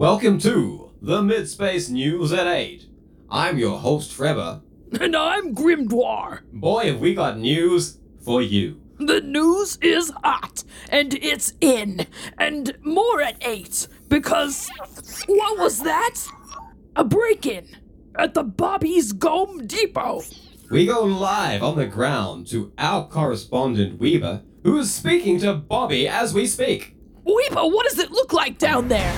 Welcome to the Midspace News at 8. I'm your host, Trevor. And I'm Grimdwar. Boy, have we got news for you. The news is hot, and it's in, and more at 8, because what was that? A break in at the Bobby's Gome Depot. We go live on the ground to our correspondent Weaver, who is speaking to Bobby as we speak. Weepa, what does it look like down there?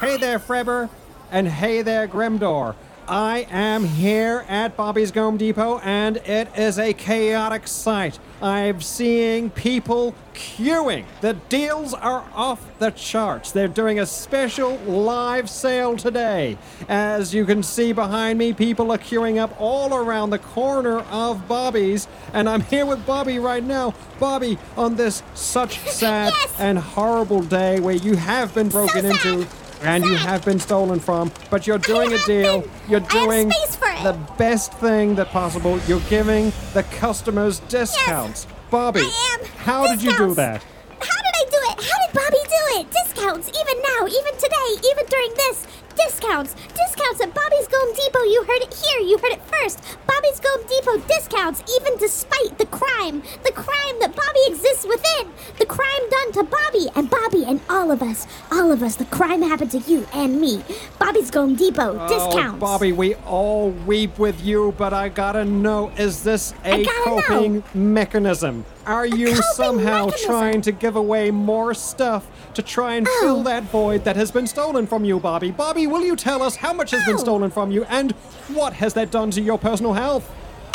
Hey there, Frebber, and hey there, Grimdor. I am here at Bobby's Gome Depot, and it is a chaotic sight. I'm seeing people queuing. The deals are off the charts. They're doing a special live sale today. As you can see behind me, people are queuing up all around the corner of Bobby's, and I'm here with Bobby right now. Bobby, on this such sad Yes! and horrible day where you have been broken sad. into and you have been stolen from, but you're doing a deal. been. You're doing space for it. the best thing that possible. You're giving the customers discounts. Bobby, I am. how did you do that? How did I do it? How did Bobby do it? Discounts, even now, even today, even during this. Discounts, discounts at Bobby's Gome Depot. You heard it here. You heard it first. Bobby's Gome Depot discounts, even despite the crime, the crime that Bobby exists within, the crime done to Bobby and Bobby and all of us, all of us. The crime happened to you and me. Bobby's Gome Depot oh, discounts. Oh, Bobby, we all weep with you, but I gotta know is this a coping mechanism? Are you coping somehow mechanism? trying to give away more stuff to try and fill Oh. that void that has been stolen from you, Bobby? Bobby, will you tell us how much has been Oh. stolen from you and what has that done to your personal health?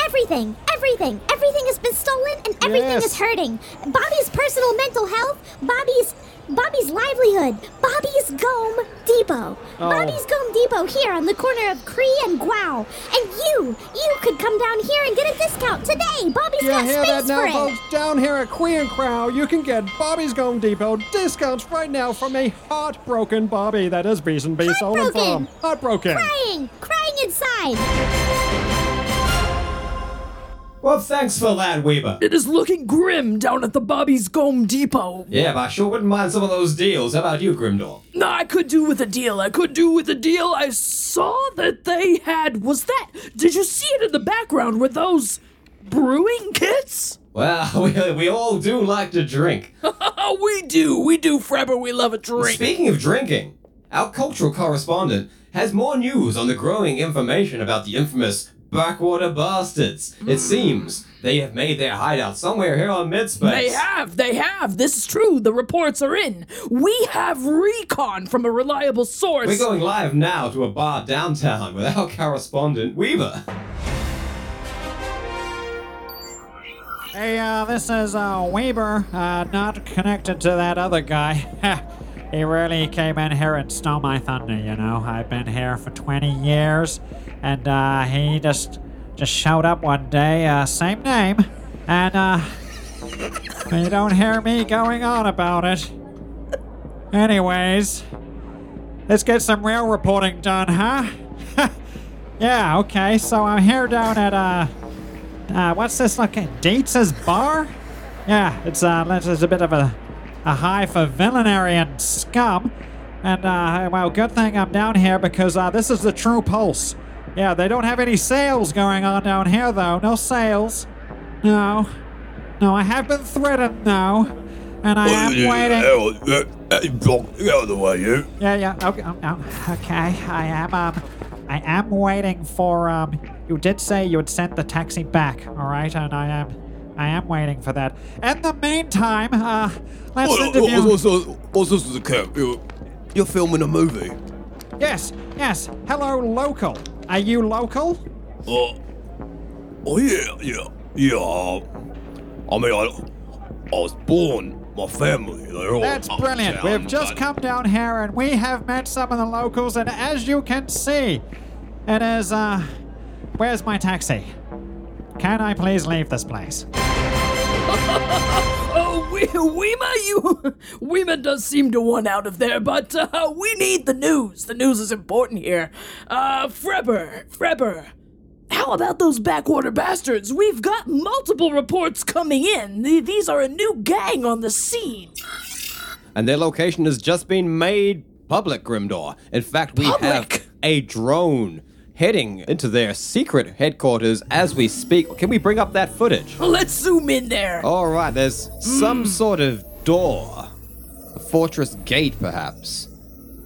Everything, everything, everything has been stolen and everything Yes. is hurting. Bobby's personal mental health, Bobby's Bobby's livelihood, Bobby's Gome Depot. Oh. Bobby's Gome Depot here on the corner of Cree and Guao. And you, you could come down here and get a discount today. Bobby's You got hear space that now, for it. folks? Down here at Cree and Crow, you can get Bobby's Gone Depot discounts right now from a heartbroken Bobby that is Beast and Be stolen from. Heartbroken. Heartbroken. Crying, crying inside. Well, thanks for that, Weaver. It is looking grim down at the Bobby's Gome Depot. Yeah, but I sure wouldn't mind some of those deals. How about you, Grimdor? No, I could do with a deal. I could do with a deal. I saw that they had. Was that? Did you see it in the background? Were those brewing kits? Well, we, we all do like to drink. We do. We do, Frebber. We love a drink. Speaking of drinking, our cultural correspondent has more news on the growing information about the infamous Backwater Bastards. It seems they have made their hideout somewhere here on Midspace. They have, they have. This is true. The reports are in. We have recon from a reliable source. We're going live now to a bar downtown with our correspondent Weaver. Hey, uh, this is, uh, Weber, uh, not connected to that other guy. he really came in here and stole my thunder, you know. I've been here for 20 years, and, uh, he just, just showed up one day, uh, same name, and, uh, you don't hear me going on about it. Anyways, let's get some real reporting done, huh? yeah, okay, so I'm here down at, uh, uh, what's this looking? Dietz' bar? Yeah, it's uh, it's a bit of a, a high for villainary and scum. And, uh, well, good thing I'm down here because uh, this is the true pulse. Yeah, they don't have any sales going on down here, though. No sales. No. No, I have been threatened, though. And I am waiting. Get out of the way, you. Yeah, yeah. Okay, um, um, okay. I am. Um, I am waiting for. Um, you did say you would send the taxi back. All right, and I am. I am waiting for that. In the meantime, uh, let's What, interview. what's, what's, what's this a camp? You're, you're filming a movie. Yes, yes. Hello, local. Are you local? Oh, oh yeah, yeah, yeah. I mean, I, I was born. My family, they're all. That's brilliant. We've just but- come down here and we have met some of the locals, and as you can see, it is, uh, where's my taxi? Can I please leave this place? We- Weema, you. Weema does seem to want out of there, but uh, we need the news. The news is important here. Uh, Freber, Freber. How about those backwater bastards? We've got multiple reports coming in. These are a new gang on the scene. And their location has just been made public, Grimdor. In fact, we have a drone heading into their secret headquarters as we speak. Can we bring up that footage? Let's zoom in there. All right, there's some hmm. sort of door. A fortress gate, perhaps.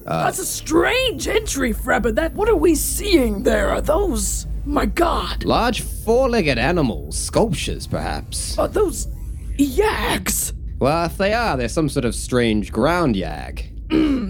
Uh, That's a strange entry, Freber. That what are we seeing there? Are those? My God, Large four-legged animals, sculptures, perhaps. are those yags? Well, if they are, they're some sort of strange ground yag.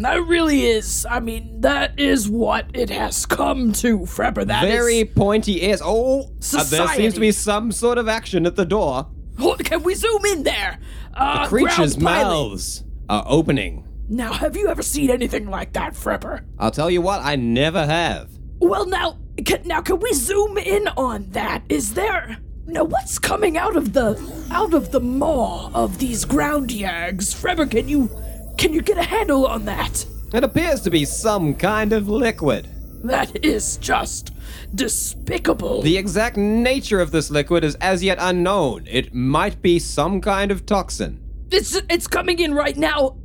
That really is. I mean, that is what it has come to, Freber. That Very pointy ears. Oh, uh, there seems to be some sort of action at the door. Hold- Can we zoom in there? Uh, The creatures' mouths are opening. Now, have you ever seen anything like that, Freber? I'll tell you what, I never have. Well, now, can, now, can we zoom in on that? Is there? Now, what's coming out of the out of the maw of these ground yags, Freber? Can you can you get a handle on that? It appears to be some kind of liquid. That is just despicable. The exact nature of this liquid is as yet unknown. It might be some kind of toxin. It's it's coming in right now.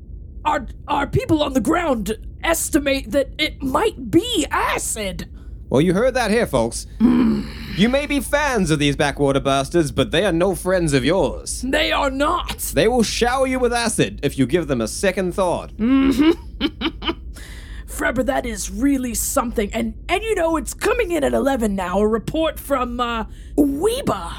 Our our people on the ground estimate that it might be acid. Well, you heard that here, folks. Hmm. You may be fans of these backwater bastards, but they are no friends of yours. They are not. They will shower you with acid if you give them a second thought. Freber, that is really something. And and you know, it's coming in at 11 now. A report from uh Weeba.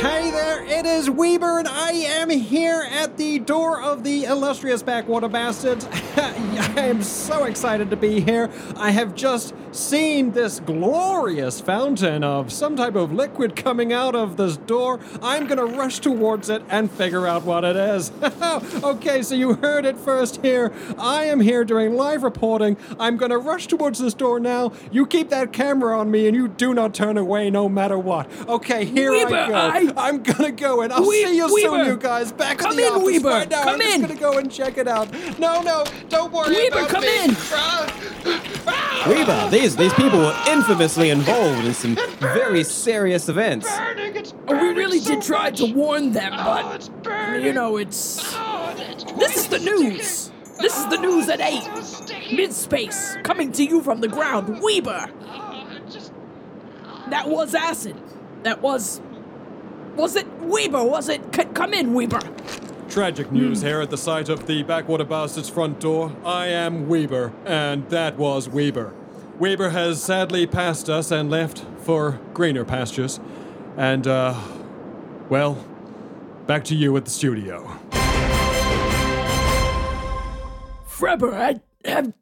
Hey there, it is Weber, and I am here at the door of the illustrious Backwater Bastards. I am so excited to be here. I have just seen this glorious fountain of some type of liquid coming out of this door. I'm gonna rush towards it and figure out what it is. okay, so you heard it first here. I am here doing live reporting. I'm gonna rush towards this door now. You keep that camera on me and you do not turn away no matter what. Okay, here Weber, I go. I- I'm gonna go and I'll We- see you Weber, soon, you guys. Back come in in, Weber, right now. come I'm just gonna go and check it out. No, no, don't worry Weber, about come me. in. Ah! Weaver, these these people were infamously involved in some very serious events. Oh, we really did try to warn them, oh, but you know, oh, it's This is the news. This is the news at 8. Mid-space, coming to you from the ground. Weber. That was acid. That was Was it Weber? Was it C- Come in, Weber. Tragic news here at the site of the Backwater Bastards front door. I am Weber, and that was Weber. Weber has sadly passed us and left for greener pastures. And, uh, well, back to you at the studio. Freber, I, have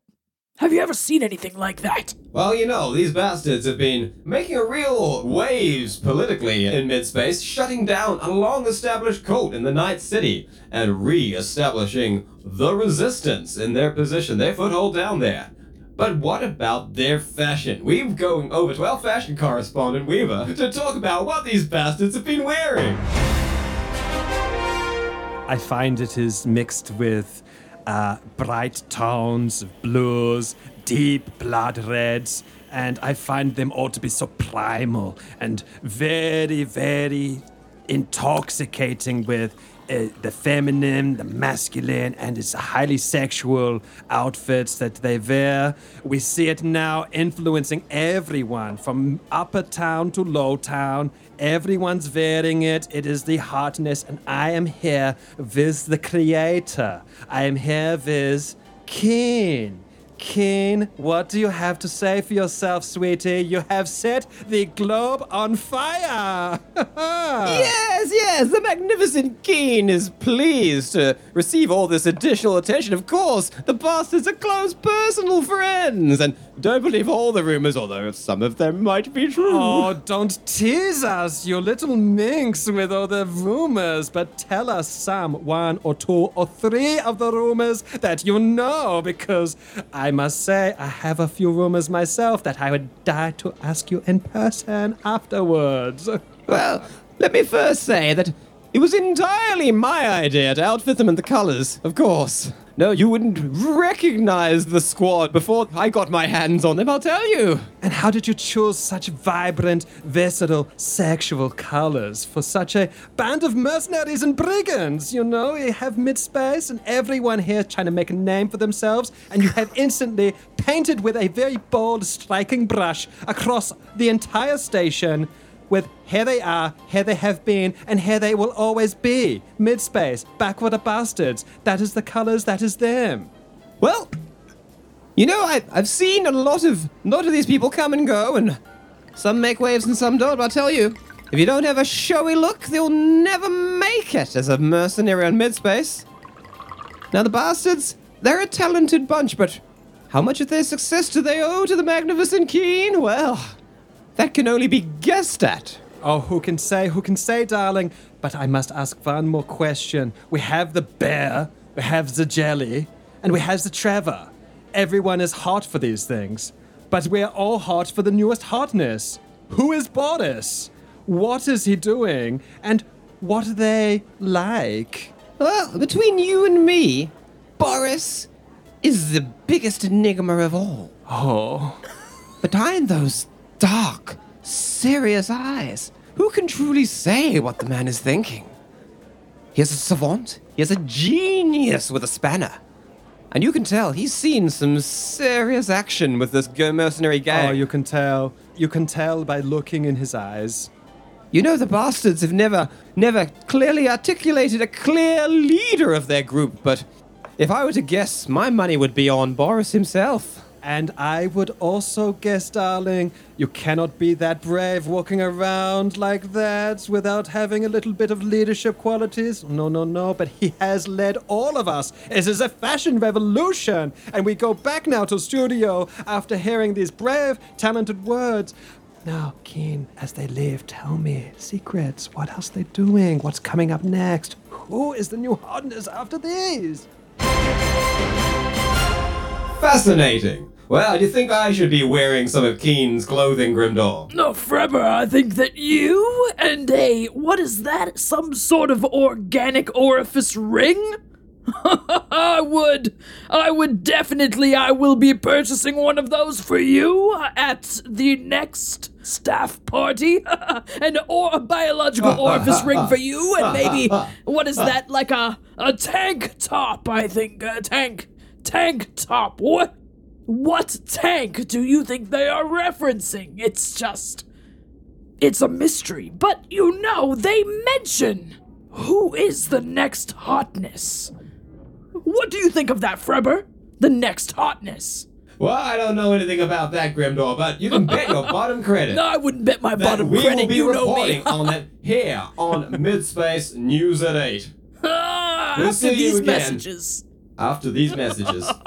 have you ever seen anything like that? Well, you know, these bastards have been making a real waves politically in mid-space, shutting down a long-established cult in the Night City and re-establishing the resistance in their position, their foothold down there. But what about their fashion? We're going over to our fashion correspondent, Weaver, to talk about what these bastards have been wearing. I find it is mixed with uh, bright tones of blues, deep blood reds, and I find them all to be so primal and very, very intoxicating with uh, the feminine, the masculine, and it's highly sexual outfits that they wear. We see it now influencing everyone from upper town to low town. Everyone's wearing it. It is the hotness, and I am here with the creator. I am here with Keen. Keen, what do you have to say for yourself, sweetie? You have set the globe on fire! Yes, yes, the magnificent Keen is pleased to receive all this additional attention. Of course, the bastards are close personal friends, and don't believe all the rumors, although some of them might be true. Oh, don't tease us, you little minx, with all the rumors, but tell us some, one or two or three of the rumors that you know, because I must say, I have a few rumors myself that I would die to ask you in person afterwards. Well, let me first say that it was entirely my idea to outfit them in the colors, of course. No, you wouldn't recognize the squad before I got my hands on them, I'll tell you. And how did you choose such vibrant, versatile, sexual colors for such a band of mercenaries and brigands? You know, you have mid space and everyone here trying to make a name for themselves, and you have instantly painted with a very bold, striking brush across the entire station with here they are, here they have been, and here they will always be. Midspace, backward bastards. That is the colors, that is them. Well, you know, I, I've seen a lot of lot of these people come and go, and some make waves and some don't. But I'll tell you, if you don't have a showy look, you'll never make it as a mercenary on midspace. Now the bastards, they're a talented bunch, but how much of their success do they owe to the magnificent Keen? Well, that can only be guessed at. Oh, who can say, who can say, darling? But I must ask one more question. We have the bear, we have the jelly, and we have the Trevor. Everyone is hot for these things, but we're all hot for the newest hotness. Who is Boris? What is he doing? And what are they like? Well, between you and me, Boris is the biggest enigma of all. Oh, Behind those dark, serious eyes, who can truly say what the man is thinking? He is a savant. He is a genius with a spanner. And you can tell he's seen some serious action with this mercenary gang. oh, you can tell. You can tell by looking in his eyes. You know the bastards have never, never clearly articulated a clear leader of their group, but if I were to guess, my money would be on Boris himself. And I would also guess, darling, you cannot be that brave walking around like that without having a little bit of leadership qualities. No, no, no, but he has led all of us. It is a fashion revolution. And we go back now to studio after hearing these brave, talented words. Now, Keen, as they leave, tell me secrets. What else are they doing? What's coming up next? Who is the new hotness after these? Fascinating. Well, do you think I should be wearing some of Keen's clothing, Grimdor? No, Freber, I think that you and a. What is that? Some sort of organic orifice ring? I would. I would definitely. I will be purchasing one of those for you at the next staff party. An or a biological orifice ring for you, and maybe what is that? Like a a tank top? I think a tank tank top. What? What tank do you think they are referencing? It's just. It's a mystery, but you know, they mention who is the next hotness. What do you think of that, Freber? The next hotness. Well, I don't know anything about that, Grimdor, but you can bet your bottom credit No, I wouldn't bet my that bottom we credit. will be you know reporting me. on it here on Midspace News at 8 Ah, We'll after see you these again. messages. after these messages.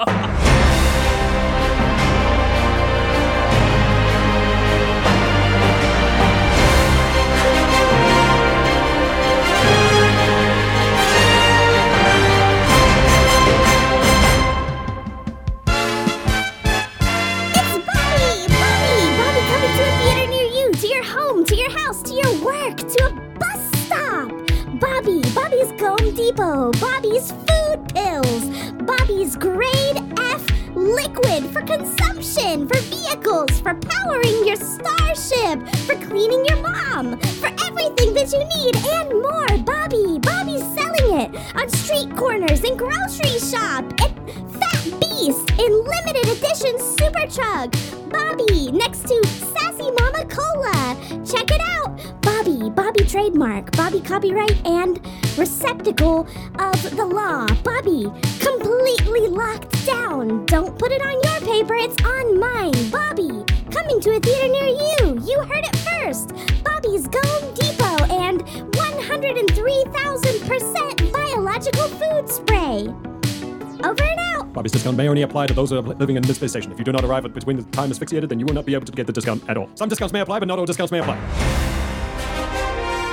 only apply to those who are living in this space station. If you do not arrive at between the time asphyxiated, then you will not be able to get the discount at all. Some discounts may apply, but not all discounts may apply.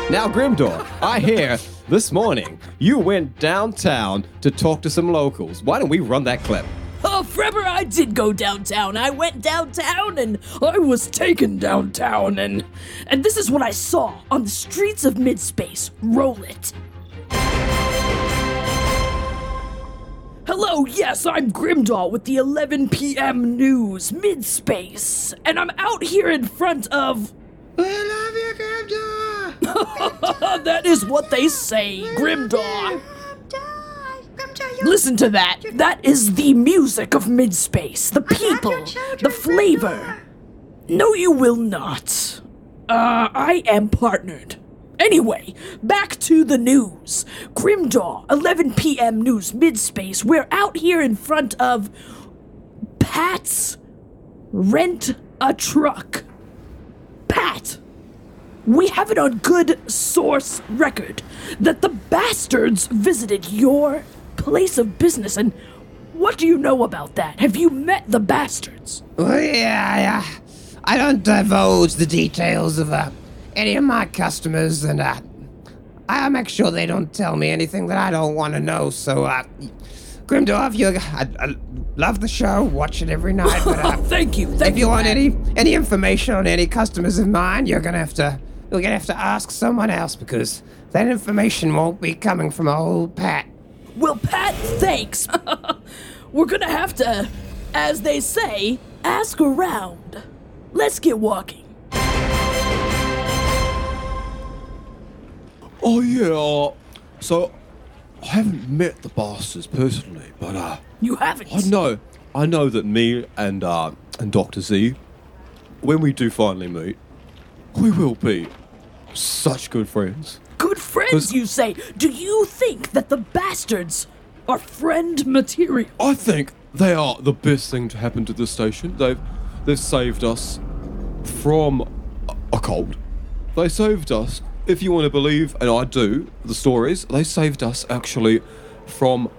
Now, Grimdor, I hear this morning you went downtown to talk to some locals. Why don't we run that clip? Oh, Frebber, I did go downtown. I went downtown and I was taken downtown and and this is what I saw on the streets of Midspace. Roll it. Hello, yes, I'm Grimdahl with the 11 p.m. news, Midspace, and I'm out here in front of. I love you, Grimdahl! that is what they say, Grimdahl. Listen to that. That is the music of Midspace, the people, the flavor. No, you will not. Uh, I am partnered. Anyway, back to the news. Grimdaw, 11 p.m. news, Midspace. We're out here in front of Pat's Rent a Truck. Pat, we have it on good source record that the bastards visited your place of business, and what do you know about that? Have you met the bastards? Well, yeah, yeah. I don't divulge the details of uh, any of my customers, and uh, I make sure they don't tell me anything that I don't want to know. So, uh, Grimdorf, you, I, I love the show, watch it every night. But uh, Thank you. Thank if you want any any information on any customers of mine, you're gonna have to you're gonna have to ask someone else because that information won't be coming from old Pat. Well, Pat, thanks. We're gonna have to, as they say, ask around. Let's get walking. Oh yeah. Uh, so I haven't met the bastards personally, but uh, You haven't. I know, I know that me and uh, and Doctor Z, when we do finally meet, we will be such good friends. Good friends, 'Cause- you say? Do you think that the bastards are friend material? I think they are the best thing to happen to this station. They've they've saved us from a- a cold. They saved us, if you want to believe, and I do, the stories. They saved us actually from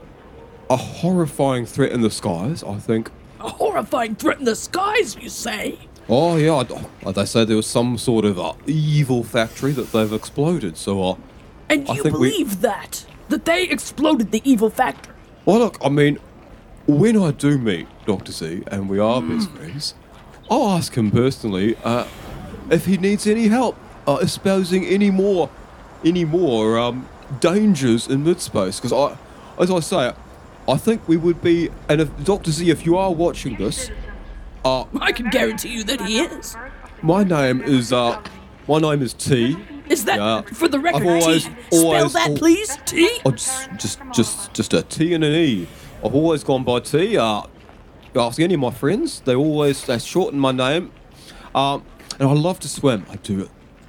a horrifying threat in the skies. I think. A horrifying threat in the skies, you say? Oh yeah, I, they say there was some sort of uh, evil factory that they've exploded. So uh, And I you think we- believe that? That they exploded the evil factory? Well, look, I mean, when I do meet Dr. Z and we are best friends, I'll ask him personally uh, if he needs any help uh, espousing any more, any more um, dangers in midspace. Because I, as I say, I think we would be. And if Dr. Z, if you are watching this, uh, I can guarantee you that he is. my name is uh, my name is T. Is that, Yeah. for the record, I've always, T? Spell that, please. T? Oh, just, just, just, just a T and an E. I've always gone by T. Uh, ask any of my friends, they always they shorten my name. Um, and I love to swim. I do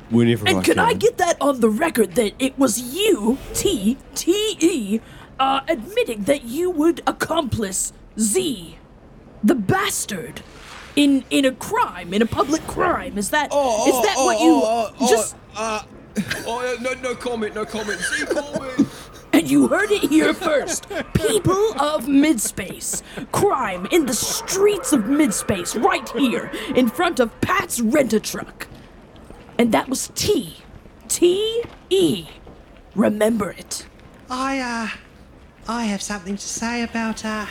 it whenever I And can can. I get that on the record that it was you, T, T E, uh, admitting that you would accomplice Z, the bastard, in in a crime, in a public crime? Is that is Oh, that oh, what oh, you oh, oh, just? Uh, oh, no, no comment, no comment. Z, call me. And you heard it here first. People of Midspace. Crime in the streets of Midspace, right here, in front of Pat's Rent a Truck. And that was T. T E. Remember it. I, uh, I have something to say about, uh,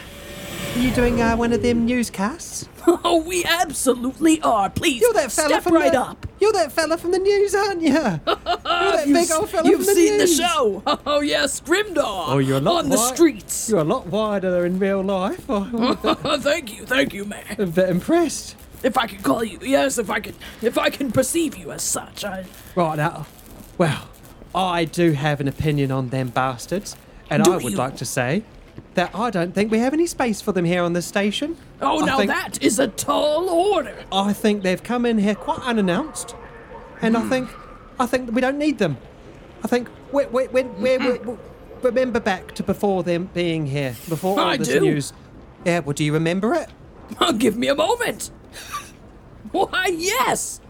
Are you doing, uh, one of them newscasts? Oh, we absolutely are. Please, You're that fella step from right the, up. You're that fella from the news, aren't you? you're that You've, big old fella you've from the seen news. the show. Oh, yes, Grimdar. Oh, you're a lot On the streets. You're a lot wider in real life. I'm thank you, thank you, man. a bit impressed. If I can call you, yes, if I can, if I can perceive you as such, I. Right now, well, I do have an opinion on them bastards, And Do I would you? like to say that I don't think we have any space for them here on this station. Oh, I now think- that is a tall order. I think they've come in here quite unannounced, and I hmm. think I think we don't need them. I think we we we, we, hmm. we, we remember back to before them being here, before all I this do. news. Yeah, well, do you remember it? Oh, give me a moment. Why, yes.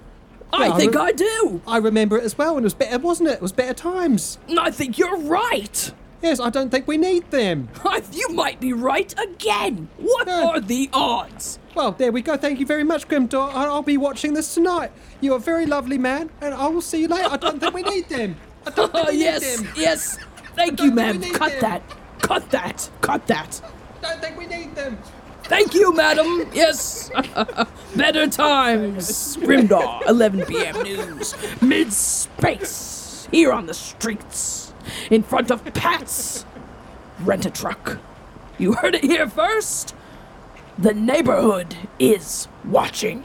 I Yeah, I think re- I do. I remember it as well, and it was better, wasn't it? It was better times. I think you're right. Yes, I don't think we need them. You might be right again. What Yeah. are the odds? Well, there we go. Thank you very much, Grimdor. I'll be watching this tonight. You're a very lovely man, and I will see you later. I don't think we need them. I don't think Oh, we need yes, them. yes. Thank you, ma'am. Cut them. that. Cut that. Cut that. I don't think we need them. Thank you, madam. Yes. Better times. Grimdar, 11 p.m. news. Mid space. Here on the streets. In front of Pat's. Rent a truck. You heard it here first. The neighborhood is watching.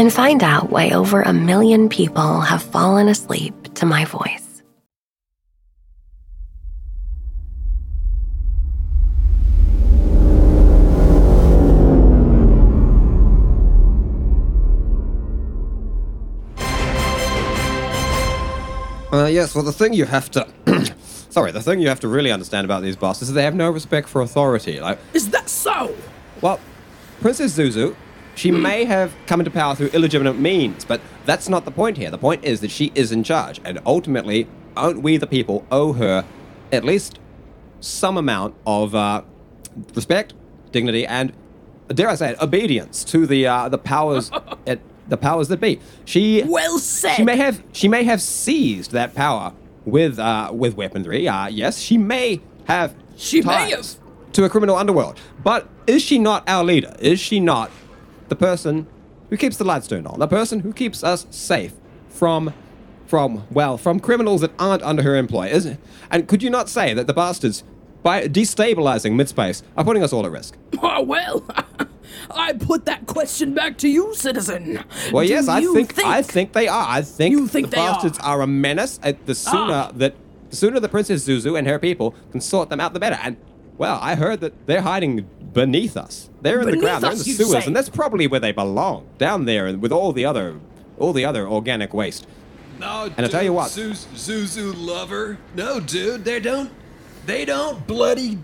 and find out why over a million people have fallen asleep to my voice. Uh, yes, well, the thing you have to. Sorry, the thing you have to really understand about these bastards is they have no respect for authority. Like, Is that so? well, Princess Zuzu, she may have come into power through illegitimate means, but that's not the point here. The point is that she is in charge, and ultimately, don't we, the people, owe her at least some amount of uh, respect, dignity, and dare I say it, obedience to the uh, the powers at the powers that be. She Well said. She may have she may have seized that power with uh, with weaponry. Uh, yes, she may have She may ties to a criminal underworld. But is she not our leader? Is she not the person who keeps the lights turned on? The person who keeps us safe from from well from criminals that aren't under her employ? Is and could you not say that the bastards by destabilizing midspace are putting us all at risk? Oh, well, I put that question back to you, citizen. Well, Do yes, I you think, I think they are. I think, You think the bastards are. a menace. The sooner Ah. that the sooner the Princess Zuzu and her people can sort them out, the better. And well, I heard that they're hiding beneath us. They're in the Beneath ground. They're in us, the you sewers, say? and that's probably where they belong, down there, and with all the other, all the other organic waste. No, And I tell you what- Zuz- Zuzu lover. No, dude, they don't. They don't bloody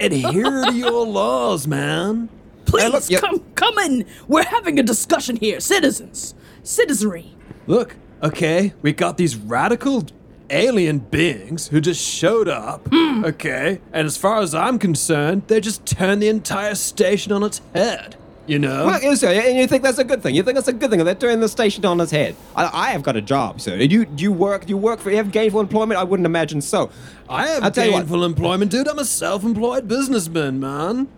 Adhere to your laws, man. Please look, you- come, come in. We're having a discussion here, citizens, citizenry. Look, okay, we got these radical alien beings who just showed up, Hmm. okay, and as far as I'm concerned, they just turned the entire station on its head. You know? Well, and you think that's a good thing? You think that's a good thing? They're turning the station on its head. I, I have got a job, sir. Do you do you work? Do you work for? You have gainful employment? I wouldn't imagine so. I have I'll tell you what. gainful employment, dude. I'm a self-employed businessman, man.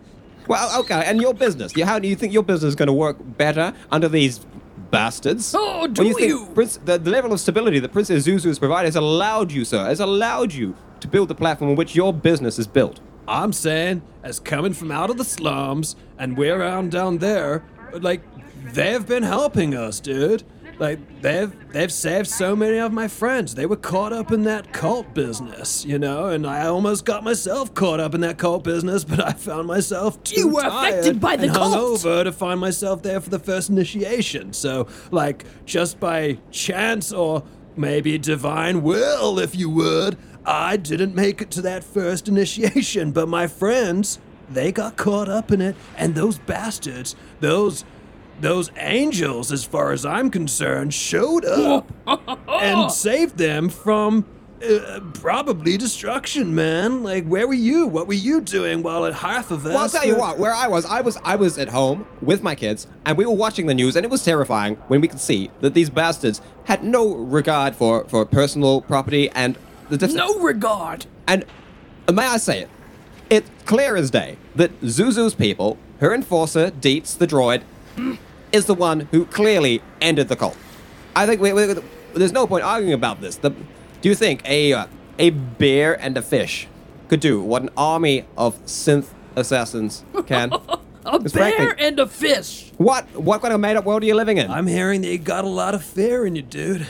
Well, okay, and your business. How do you think your business is going to work better under these bastards? Oh, When do you? You? Prince, the, the level of stability that Princess Zuzu has provided has allowed you, sir, has allowed you to build the platform on which your business is built. I'm saying, as coming from out of the slums and we're around down there, like they've been helping us, dude. Like they've they've saved so many of my friends. They were caught up in that cult business, you know, and I almost got myself caught up in that cult business, but I found myself too You were tired affected by the and cult. hungover to find myself there for the first initiation. So, like, just by chance or maybe divine will, if you would, I didn't make it to that first initiation. But my friends, they got caught up in it, and those bastards, those. Those angels, as far as I'm concerned, showed up and saved them from Uh, probably destruction, man. Like, where were you? What were you doing while at Harthavest? Well, I'll tell you what. Where I was, I was, I was at home with my kids, and we were watching the news, and it was terrifying when we could see that these bastards had no regard for for personal property and the def- No regard. And uh, may I say it? It's clear as day that Zuzu's people, her enforcer, Deets, the droid, is the one who clearly ended the cult. I think we, we, there's no point arguing about this. The, do you think a uh, a bear and a fish could do what an army of synth assassins can? A Because bear frankly- and a fish. what what kind of made up world are you living in? I'm hearing that you got a lot of fear in you, dude.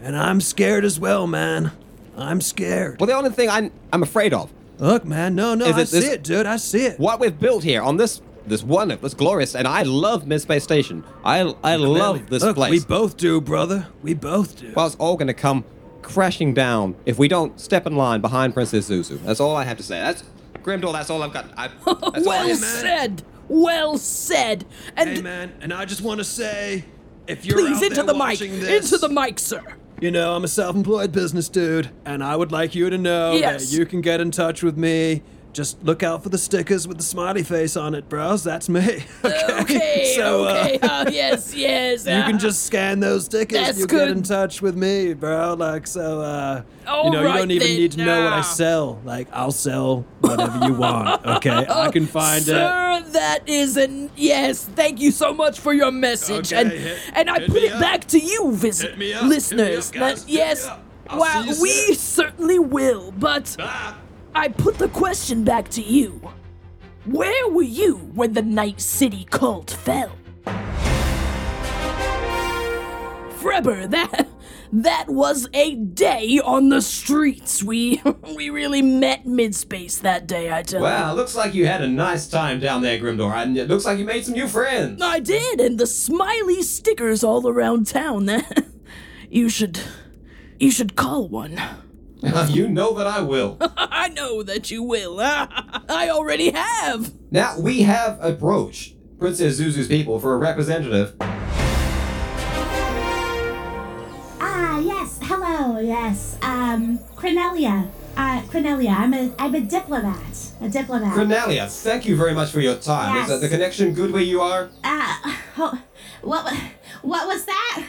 And I'm scared as well, man. I'm scared. well, the only thing I'm I'm afraid of Look, man, no, no, Is I it this- see it, dude. I see it. what we've built here on this this wonderful, this glorious, and I love Mid Space Station. I I love this Look, place. we both do, brother. We both do. well, it's all going to come crashing down if we don't step in line behind Princess Zuzu. That's all I have to say. That's Grimdor. That's all I've got. I, that's all I well said. Well said. And hey, man, and I just want to say, if you're please out into there the mic. watching this, Into the mic, sir. You know, I'm a self-employed business dude, and I would like you to know Yes. that you can get in touch with me. Just look out for the stickers with the smiley face on it, bros. That's me. Okay. Okay. so, uh, okay. uh, yes. Yes. you uh, can just scan those stickers. That's you get in touch with me, bro. Like so, uh, you All know, you don't even then, need to know what I uh. sell. Like I'll sell whatever you want. Okay, I can find it. Sir, that is an yes. Thank you so much for your message, Okay, and hit- and I put it up. back to you, visit Hit me up, hit me listeners. up, guys, that hit me yes, up. I'll well, see you we soon. certainly will. But I put the question back to you. Where were you when the Night City cult fell? Freber, that that was a day on the streets. We we really met mid-space that day, I tell you. Well, looks like you had a nice time down there, Grimdor, and it looks like you made some new friends. I did, and the smiley stickers all around town. you should you should call one. you know that I will. I know that you will. I already have. Now, we have approached Princess Zuzu's people for a representative. Ah, yes. Hello. Yes. Um, Cornelia. Uh, Cornelia. I'm a I'm a diplomat. A diplomat. Cornelia, thank you very much for your time. Yes. Is that the connection good where you are? Ah, oh, what wa- what was that?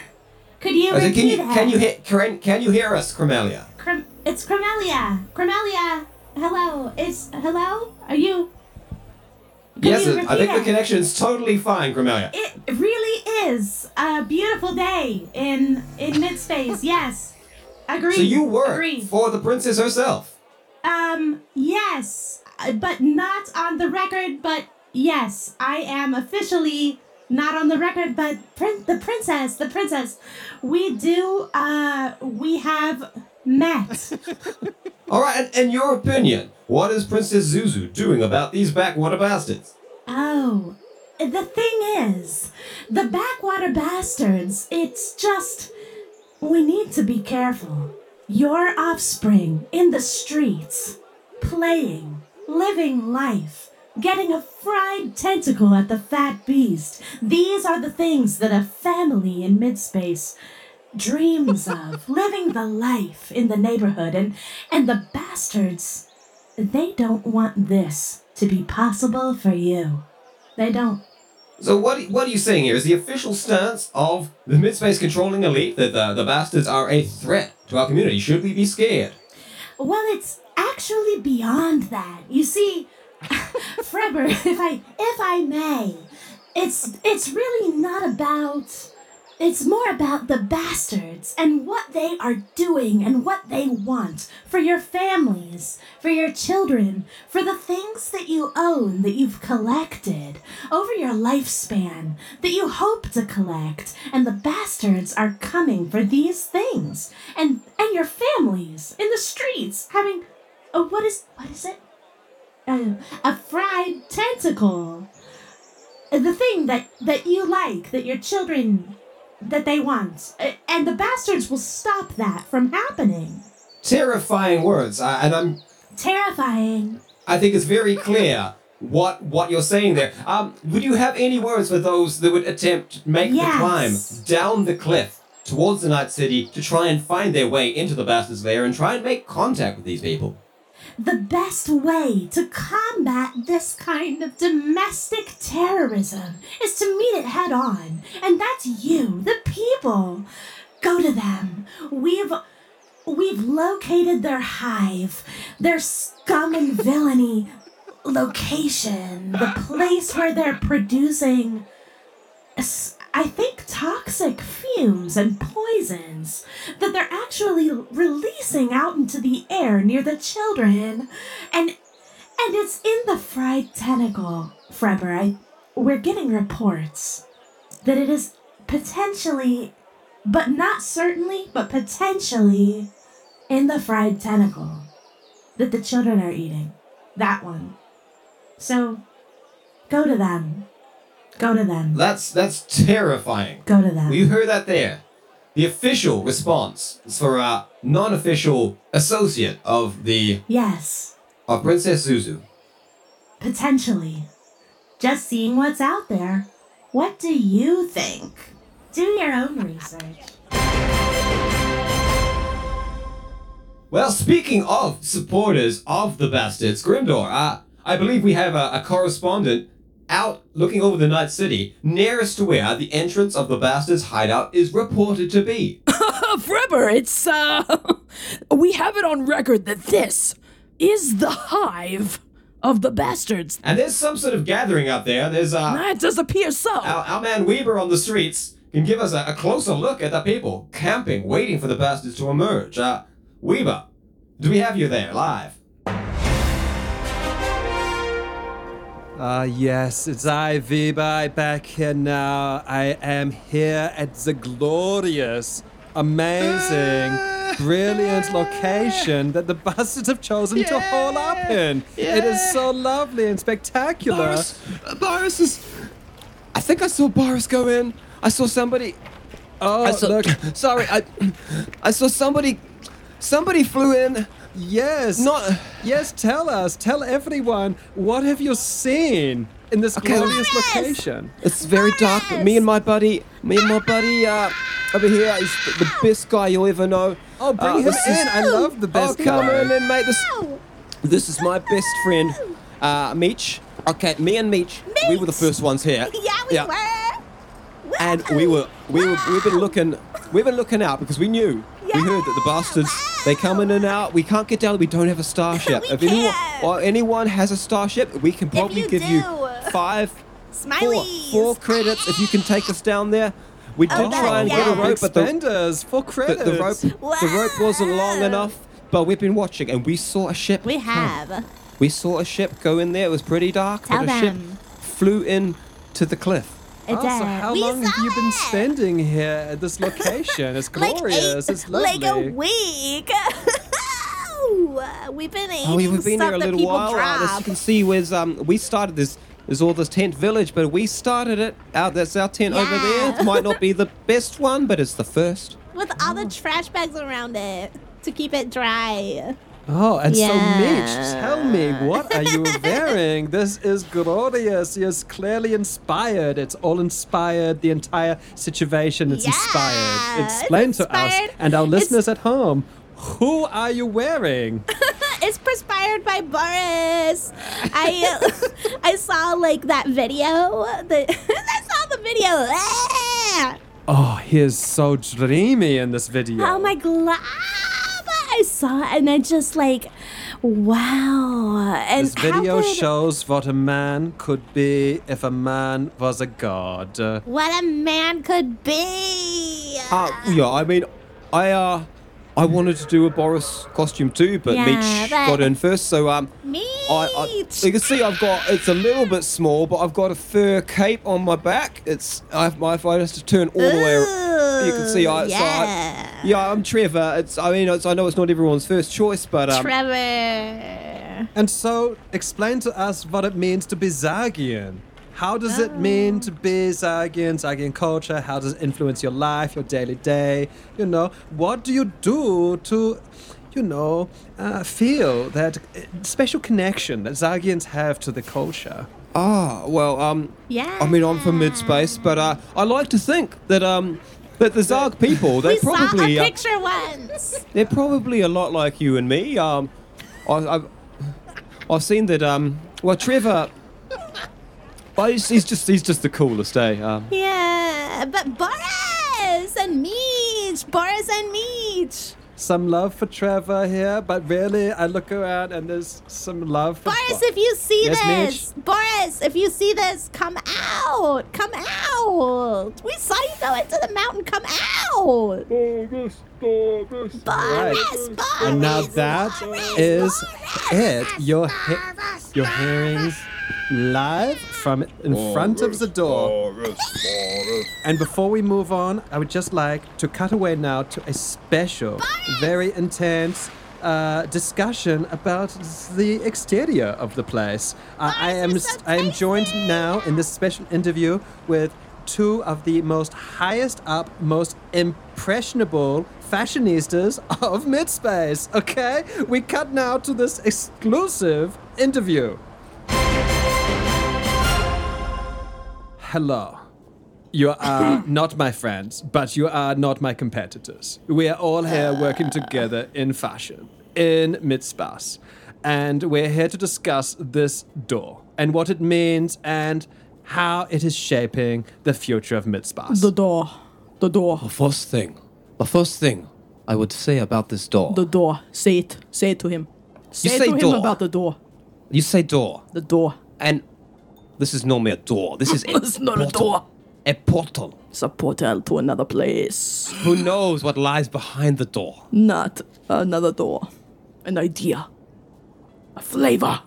Could you I said, repeat can you that? can you hear can, can you hear us, Cornelia? It's Cornelia. Cornelia. Hello. It's hello. Are you? Can yes, you I think the it? connection's totally fine, Cornelia. It really is a beautiful day in in mid space. Yes. Agreed. So you work Agreed. for the princess herself. Um, yes, uh, but not on the record. But yes, I am officially not on the record. But prin- the princess, the princess, we do. Uh, we have met. All right, and in your opinion, what is Princess Zuzu doing about these backwater bastards? oh, the thing is, the backwater bastards. It's just we need to be careful. Your offspring in the streets, playing, living life, getting a fried tentacle at the fat beast. These are the things that a family in midspace dreams of. living the life in the neighborhood and and the bastards they don't want this to be possible for you. They don't. So what what are you saying here? Is the official stance of the midspace controlling elite that the, the bastards are a threat to our community? Should we be scared? Well, it's actually beyond that. You see, Freber, if I if I may, it's it's really not about it's more about the bastards and what they are doing and what they want for your families, for your children, for the things that you own that you've collected over your lifespan that you hope to collect. And the bastards are coming for these things. And and your families in the streets having oh what is what is it? Uh, a fried tentacle. The thing that that you like, that your children that they want. And the bastards will stop that from happening. Terrifying words, uh, and I'm Terrifying. I think it's very clear what what you're saying there. Um, would you have any words for those that would attempt to make the climb down the cliff towards the Night City to try and find their way into the Bastard's Lair and try and make contact with these people. The best way to combat this kind of domestic terrorism is to meet it head on. And that's you, the people. Go to them. We've we've located their hive, their scum and villainy location, the place where they're producing I think toxic fumes and poisons that they're actually releasing out into the air near the children. And and it's in the fried tentacle, Freber. I we're getting reports that it is potentially but not certainly, but potentially in the fried tentacle that the children are eating. That one. So go to them. Go to them. That's that's terrifying. Go to them. Well, you heard that there. The official response is for a non-official associate of the Yes, of Princess Zuzu. potentially. Just seeing what's out there. What do you think? Do your own research. Well, speaking of supporters of the bastards, Grimdor, uh, I believe we have a, a correspondent out looking over the Night City, nearest to where the entrance of the bastards' hideout is reported to be. Freber, it's, uh. we have it on record that this is the hive of the bastards. And there's some sort of gathering out there. There's uh, That does appear so. our, our man Weber on the streets can give us a, a closer look at the people camping, waiting for the bastards to emerge. Uh, Weber, do we have you there live? Ah, yes, it's I, Vibai, back here now. I am here at the glorious, amazing, brilliant location that the bastards have chosen to hole up in. It is so lovely and spectacular. Boris, uh, Boris is. I think I saw Boris go in. I saw somebody. Oh, saw, look. sorry, I, I saw somebody. Somebody flew in. Yes. Not. Yes, tell us. Tell everyone. What have you seen in this Okay. glorious Boris! location? It's very dark, but me and my buddy, me and my buddy, uh, over here is the the best guy you'll ever know. Oh, bring Uh, him this is- in. I love the best oh, come guy. on in, mate. This, this is my best friend, uh, Meech. Okay, me and Meech, we were the first ones here. Yeah, we were. And we were, we were, we've been looking, we've been looking out because we knew, we heard that the bastards, they come in and out. We can't get down. We don't have a starship. We if anyone, can't. or anyone has a starship, we can probably you give you do. five, four, Smileys. four credits if you can take us down there. We did Oh, try and get a rope, but the, Expenders for the, credits. the rope, the rope wasn't long Wow. enough. But we've been watching, and we saw a ship. We come. have. We saw a ship go in there. It was pretty dark, Tell but a ship them. flew in to the cliff. Oh, so how We long have you been spending here at this location? It's Like glorious. eight- it's lovely. Like a week. We've been eating Oh, we- we've been here a little people while. As you can see, was um, we started this. There's all this tent village, but we started it out. That's our tent over there. It might not be the best one, but it's the first. with all the trash bags around it to keep it dry. Oh, and so Yeah. Mitch, tell me, what are you wearing? This is glorious. Yes, clearly inspired. It's all inspired. The entire situation is Yeah, inspired. it's Explain to us and our It's- listeners at home. Who are you wearing? It's perspired by Boris. I I saw like that video. The I saw the video. Oh, he is so dreamy in this video. Oh my god! I saw it and I just like, wow. And This video could- shows what a man could be if a man was a god. What a man could be. Uh, yeah, I mean, I uh, I wanted to do a Boris costume too, but Yeah, Meech got in first. So um, Me. I, I you can see I've got it's a little bit small, but I've got a fur cape on my back. It's I my phone has to turn all the way. You can see I, so I yeah. I'm Trevor. It's I mean it's, I know it's not everyone's first choice, but um, Trevor. And so, explain to us what it means to be Zagian. How does it mean to be Zagian, Zagian culture? How does it influence your life, your daily day? You know, what do you do to, you know, uh, feel that uh, special connection that Zagians have to the culture? Ah, well, um, Yeah. I mean, I'm from mid space, but uh, I like to think that um, But the Zarg people, they're we saw probably a uh, picture once. they're probably a lot like you and me. Um, I, I've I've seen that. Um, well, Trevor. Well, he's, he's just he's just the coolest, eh? Um, Yeah, but Boris and Meech, Boris and Meech. Some love for Trevor here, but really, I look around and there's some love for. Boris, if you see Yes, this, Boris, if you see this, come out, come out. We saw you go into the mountain. Come out, Boris, Boris. Boris, Boris. And now that is it. You're, he- you're hearing live from in front of the door. And before we move on, I would just like to cut away now to a special, very intense uh, discussion about the exterior of the place. Uh, I am I am joined now in this special interview with two of the most highest up, most impressionable fashionistas of midspace. Okay, we cut now to this exclusive interview. Hello. You are not my friends, but you are not my competitors. We are all here working together in fashion, in midspace. And we're here to discuss this door and what it means and how it is shaping the future of midspace. The door. The door. the first thing, the first thing I would say about this door. The door. Say it. Say it to him. Say, say to him door. about the door. you say door, The door. and this is no mere door. This is a It's not a portal. door. A portal. It's a portal to another place. Who knows what lies behind the door? Not another door. An idea. A flavor.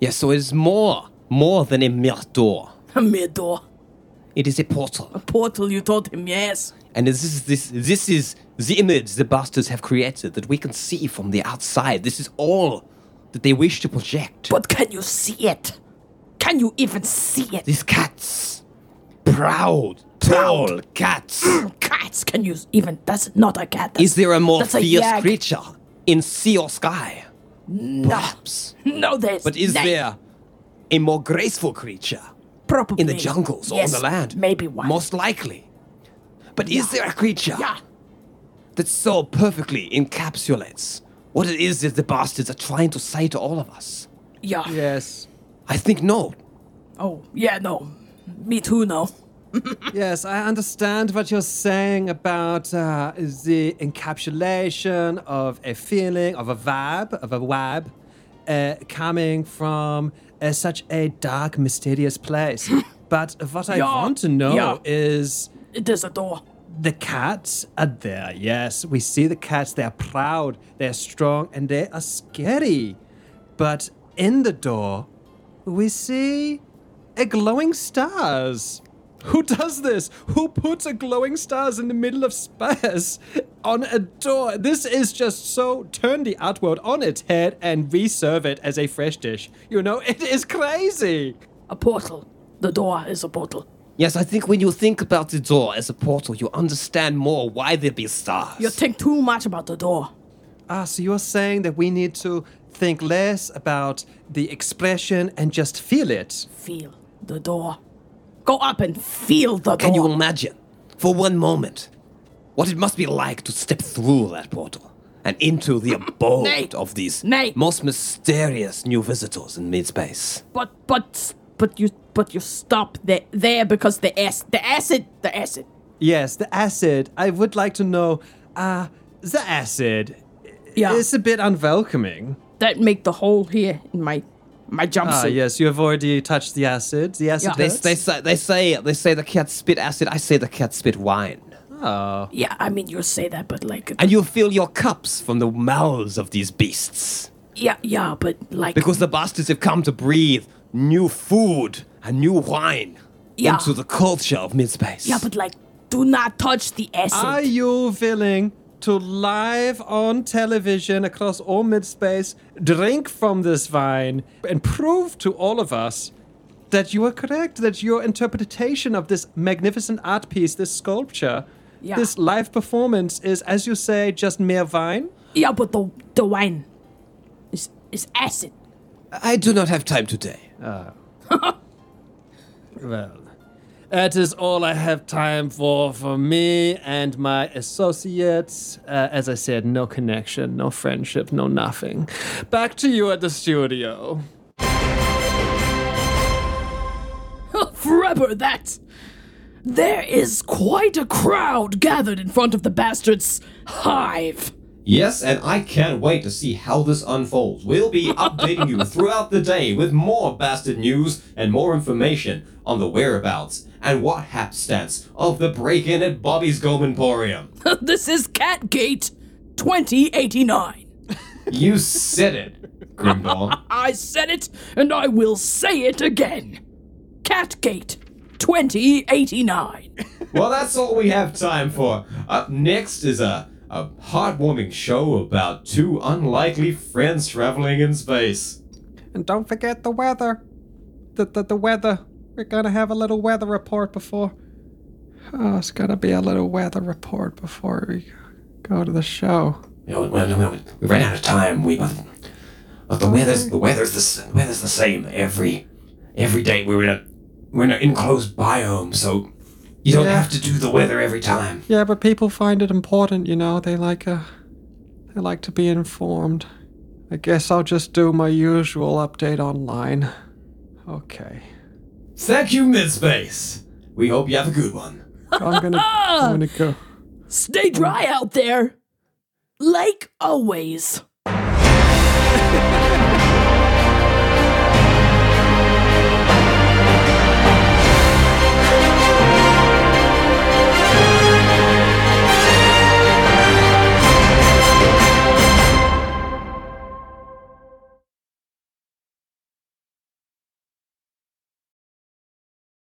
Yes, so it is more, more than a mere door. A mere door. It is a portal. A portal, you told him, yes. And this is this this is the image the bastards have created that we can see from the outside. This is all that they wish to project. But can you see it? Can you even see it? These cats, proud, tall cats. Mm, cats, can you even? That's not a cat. That's, Is there a more that's a fierce yag. creature in sea or sky? No. Perhaps. No, there's. But is na- there a more graceful creature probably in the jungles or yes, on the land? Maybe one. Most likely. But is there a creature Yeah. that so perfectly encapsulates what it is that the bastards are trying to say to all of us? Yeah. yes. I think no. Oh, yeah. No. Me too. No. Yes, I understand what you're saying about uh, the encapsulation of a feeling, of a vibe, of a vibe, uh, coming from uh, such a dark, mysterious place. but what I Yeah, want to know yeah. is There's a door. the cats are there. Yes, we see the cats. They are proud, they are strong, and they are scary. But in the door, we see a glowing stars. Who does this? Who puts a glowing stars in the middle of space on a door? This is just so turn the art world on its head and reserve it as a fresh dish. You know, it is crazy. A portal. The door is a portal. Yes, I think when you think about the door as a portal, you understand more why there be stars. You think too much about the door. Ah, so you're saying that we need to think less about the expression and just feel it. Feel the door. Go up and feel the door. Can you imagine, for one moment, what it must be like to step through that portal and into the abode Nay. of these Nay. most mysterious new visitors in mid-space? But but but you but you stop there there because the acid the acid the acid. Yes, the acid. I would like to know, uh, the acid Yeah. is a bit unwelcoming. That make the hole here in my my jumpsuit. Ah, yes, you have already touched the acid. The acid Yeah. They, hurts? they, say, they say they say the cat spit acid. I say the cat spit wine. Oh. Yeah, I mean you say that, but like And you fill your cups from the mouths of these beasts. yeah yeah, but like Because the bastards have come to breathe new food and new wine Yeah. into the culture of mid-space. yeah, but like do not touch the acid. Are you willing to live on television across all midspace drink from this wine and prove to all of us that you are correct, that your interpretation of this magnificent art piece, this sculpture, Yeah. this live performance is, as you say, just mere wine? yeah, but the the wine is is acid. I do not have time today. Ah. Well, That is all I have time for for me and my associates. Uh, as I said, no connection, no friendship, no nothing. Back to you at the studio. Forever that! There is quite a crowd gathered in front of the bastard's hive. Yes, and I can't wait to see how this unfolds. We'll be updating you throughout the day with more bastard news and more information on the whereabouts and what hapstance of the break-in at Bobby's Gome Emporium. this is Catgate 2089. You said it, Grimdor. I said it, and I will say it again. Catgate 2089. well, that's all we have time for. Up next is a, a heartwarming show about two unlikely friends traveling in space. And don't forget the weather. The, the, the weather. We're gonna have a little weather report before. Oh, it's gonna be a little weather report before we go to the show. You know, we, we, ran out of time. We, but, but the weather's the weather's the, s- weather's the same every every day. We're in a we're in an enclosed biome, so you don't Yeah. have to do the weather every time. Yeah, but people find it important, you know. They like uh they like to be informed. I guess I'll just do my usual update online. Okay. Thank you, Midspace. We hope you have a good one. I'm gonna I'm gonna go. Stay dry out there. Like always.